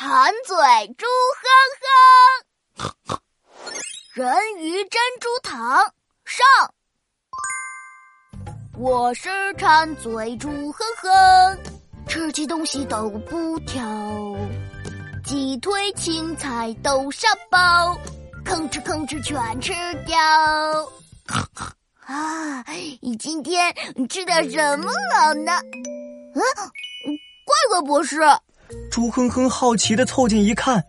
馋嘴猪哼哼，人鱼珍珠糖上。我是馋嘴猪哼哼，吃起东西都不挑，鸡腿、青菜、豆沙包，吭哧吭哧全吃掉。啊，你今天吃点什么好呢？嗯，怪怪博士。猪哼哼好奇的凑近一看，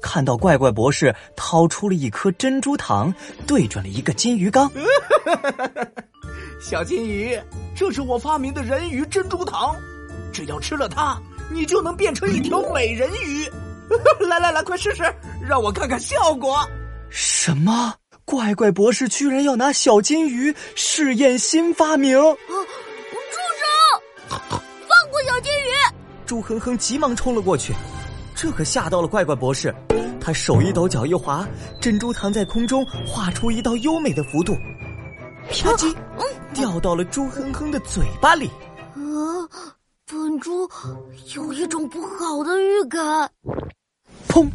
看到怪怪博士掏出了一颗珍珠糖，对准了一个金鱼缸。小金鱼，这是我发明的人鱼珍珠糖，只要吃了它，你就能变成一条美人鱼。来来来，快试试，让我看看效果。什么？怪怪博士居然要拿小金鱼试验新发明？鱼！猪哼哼急忙冲了过去，这可吓到了怪怪博士。他手一抖，脚一滑，珍珠糖在空中画出一道优美的弧度，啪叽，掉到了猪哼哼的嘴巴里。呃，本猪有一种不好的预感。砰！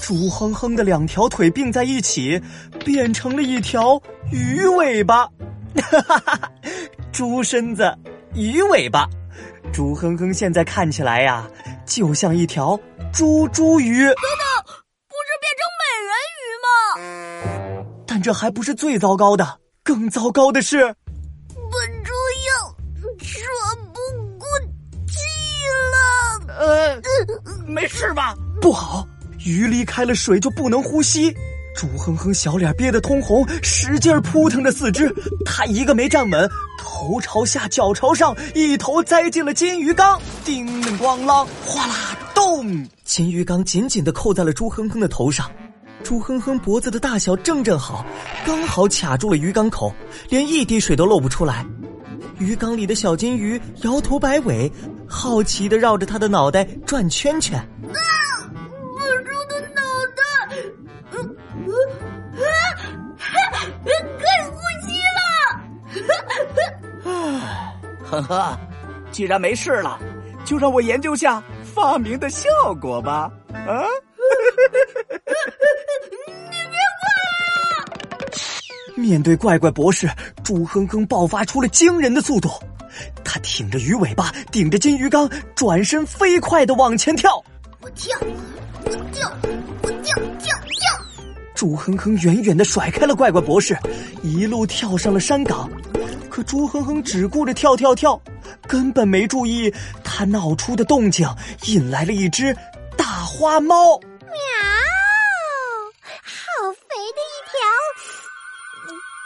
猪哼哼的两条腿并在一起，变成了一条鱼尾巴。哈哈哈！猪身子，鱼尾巴。猪哼哼现在看起来呀，就像一条猪猪鱼。等等，不是变成美人鱼吗？但这还不是最糟糕的，更糟糕的是，本猪要喘不过气了。呃，没事吧？不好，鱼离开了水就不能呼吸。猪哼哼小脸憋得通红，使劲扑腾着四肢，他一个没站稳，头朝下脚朝上，一头栽进了金鱼缸。叮铃咣啷，哗啦咚！金鱼缸紧紧的扣在了猪哼哼的头上，猪哼哼脖子的大小正正好，刚好卡住了鱼缸口，连一滴水都漏不出来。鱼缸里的小金鱼摇头摆尾，好奇的绕着他的脑袋转圈圈。啊！我猪的脑袋，呃呃呵呵，既然没事了，就让我研究下发明的效果吧。啊！你别过来！面对怪怪博士，猪哼哼爆发出了惊人的速度。他挺着鱼尾巴，顶着金鱼缸，转身飞快的往前跳。我跳，我跳，我跳跳跳！猪哼哼远远的甩开了怪怪博士，一路跳上了山岗。可猪哼哼只顾着跳跳跳，根本没注意他闹出的动静，引来了一只大花猫。喵！好肥的一条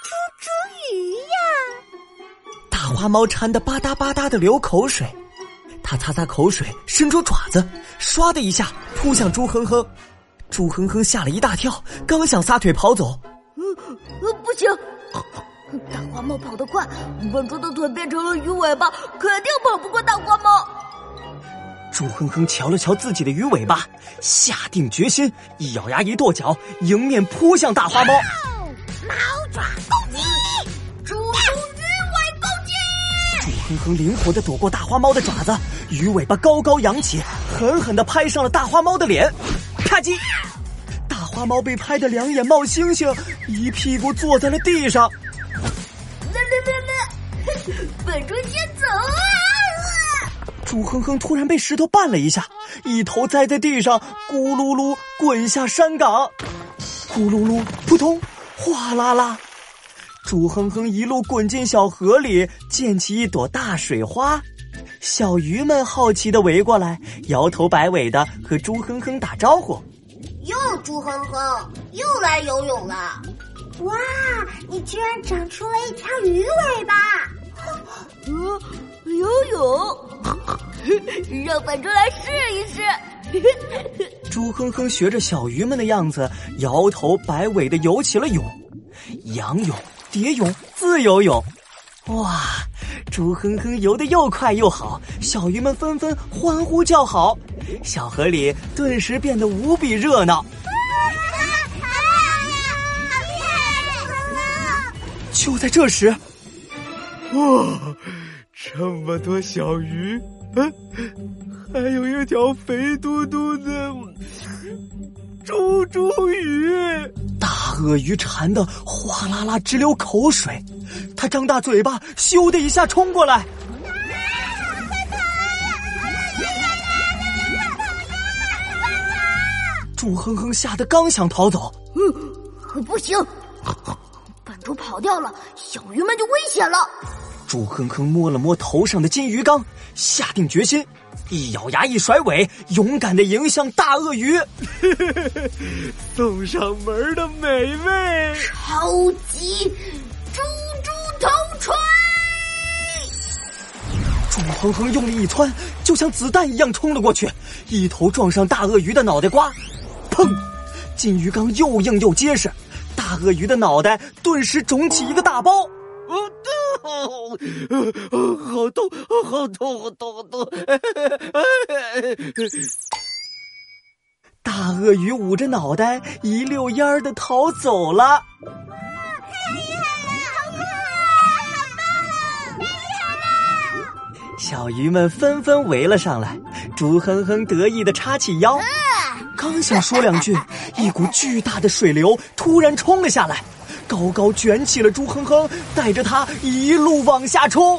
猪猪鱼呀！大花猫馋得吧嗒吧嗒的流口水，它擦擦口水，伸出爪子，唰的一下扑向猪哼哼。猪哼哼吓了一大跳，刚想撒腿跑走，嗯，不行。大花猫跑得快，笨猪的腿变成了鱼尾巴，肯定跑不过大花猫。猪哼哼瞧了瞧自己的鱼尾巴，下定决心，一咬牙，一跺脚，迎面扑向大花猫。猫爪攻击！猪猪鱼尾攻击！猪哼哼灵活的躲过大花猫的爪子，鱼尾巴高高扬起，狠狠的拍上了大花猫的脸。啪叽！大花猫被拍得两眼冒星星，一屁股坐在了地上。本猪先走啊！猪哼哼突然被石头绊了一下，一头栽在地上，咕噜噜滚下山岗，咕噜噜扑通，哗啦啦，猪哼哼一路滚进小河里，溅起一朵大水花。小鱼们好奇的围过来，摇头摆尾的和猪哼哼打招呼：“哟，猪哼哼又来游泳了！哇，你居然长出了一条鱼尾巴！”嗯，游泳，让本猪来试一试。猪哼哼学着小鱼们的样子，摇头摆尾的游起了泳，仰泳、蝶泳、自由泳。哇，猪哼哼游的又快又好，小鱼们纷纷欢呼叫好，小河里顿时变得无比热闹。就在这时。哇，这么多小鱼，嗯，还有一条肥嘟嘟的猪猪鱼。大鳄鱼馋得哗啦啦直流口水，它张大嘴巴，咻的一下冲过来。猪哼哼吓得刚想逃走，嗯，不行，笨猪跑掉了，小鱼们就危险了。猪哼哼摸了摸头上的金鱼缸，下定决心，一咬牙一甩尾，勇敢的迎向大鳄鱼，送上门的美味，超级猪猪头锤！猪哼哼用力一窜，就像子弹一样冲了过去，一头撞上大鳄鱼的脑袋瓜，砰！金鱼缸又硬又结实，大鳄鱼的脑袋顿时肿起一个大包。哦，好痛，好痛，好痛，好痛！大鳄鱼捂着脑袋，一溜烟儿的逃走了。太厉害了，好可爱，好棒厉害了！小鱼们纷纷围了上来，猪哼哼得意的叉起腰，刚想说两句，一股巨大的水流突然冲了下来。高高卷起了猪哼哼，带着他一路往下冲。